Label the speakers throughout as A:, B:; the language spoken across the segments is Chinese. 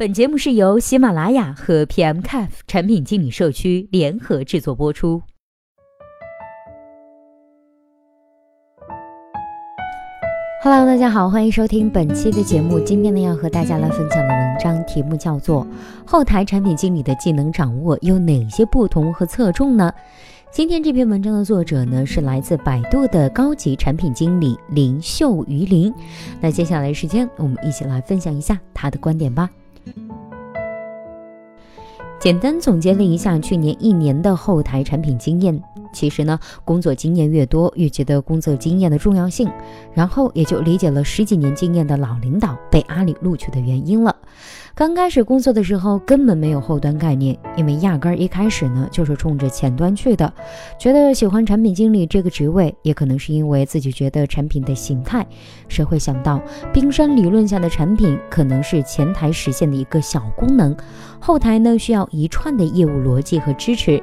A: 本节目是由喜马拉雅和 PMCAF 产品经理社区联合制作播出。Hello，大家好，欢迎收听本期的节目。今天呢，要和大家来分享的文章题目叫做《后台产品经理的技能掌握有哪些不同和侧重呢？》今天这篇文章的作者呢，是来自百度的高级产品经理林秀于林。那接下来时间，我们一起来分享一下他的观点吧。简单总结了一下去年一年的后台产品经验，其实呢，工作经验越多，越觉得工作经验的重要性，然后也就理解了十几年经验的老领导被阿里录取的原因了。刚开始工作的时候根本没有后端概念，因为压根儿一开始呢就是冲着前端去的，觉得喜欢产品经理这个职位，也可能是因为自己觉得产品的形态。谁会想到冰山理论下的产品可能是前台实现的一个小功能，后台呢需要一串的业务逻辑和支持。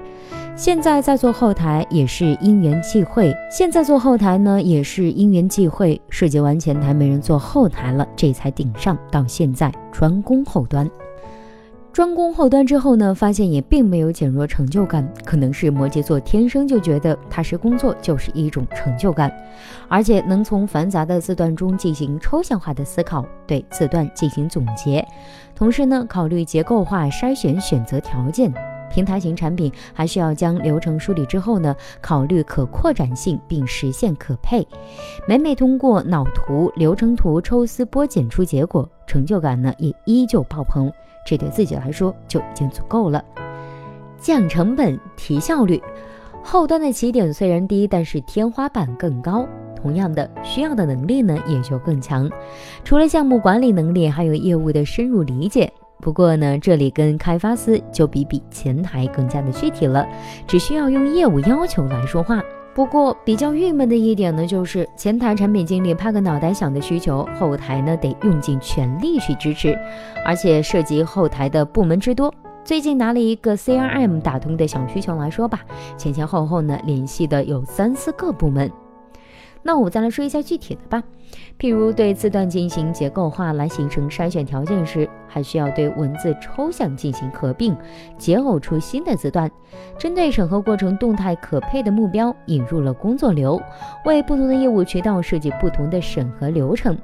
A: 现在在做后台也是因缘际会，现在做后台呢也是因缘际会，设计完前台没人做后台了，这才顶上。到现在专攻后端，专攻后端之后呢，发现也并没有减弱成就感，可能是摩羯座天生就觉得踏实工作就是一种成就感，而且能从繁杂的字段中进行抽象化的思考，对字段进行总结，同时呢考虑结构化筛选选择条件。平台型产品还需要将流程梳理之后呢，考虑可扩展性并实现可配。每每通过脑图、流程图抽丝剥茧出结果，成就感呢也依旧爆棚。这对自己来说就已经足够了。降成本、提效率，后端的起点虽然低，但是天花板更高。同样的，需要的能力呢也就更强。除了项目管理能力，还有业务的深入理解。不过呢，这里跟开发司就比比前台更加的具体了，只需要用业务要求来说话。不过比较郁闷的一点呢，就是前台产品经理拍个脑袋想的需求，后台呢得用尽全力去支持，而且涉及后台的部门之多。最近拿了一个 CRM 打通的小需求来说吧，前前后后呢联系的有三四个部门。那我们再来说一下具体的吧，譬如对字段进行结构化来形成筛选条件时，还需要对文字抽象进行合并，解耦出新的字段。针对审核过程动态可配的目标，引入了工作流，为不同的业务渠道设计不同的审核流程。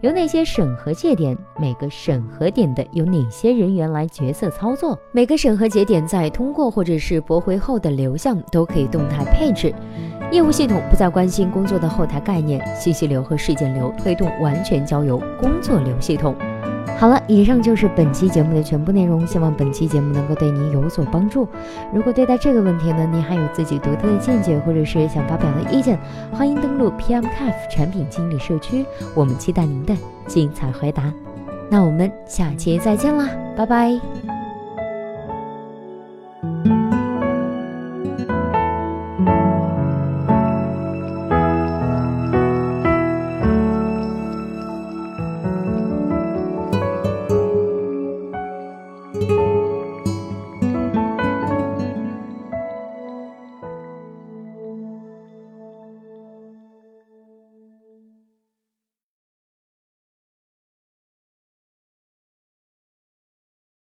A: 有哪些审核节点？每个审核点的有哪些人员来角色操作？每个审核节点在通过或者是驳回后的流向都可以动态配置。业务系统不再关心工作的后台概念，信息流和事件流推动完全交由工作流系统。好了，以上就是本期节目的全部内容，希望本期节目能够对您有所帮助。如果对待这个问题呢，您还有自己独特的见解，或者是想发表的意见，欢迎登录 PMCAF 产品经理社区，我们期待您的精彩回答。那我们下期再见啦，拜拜。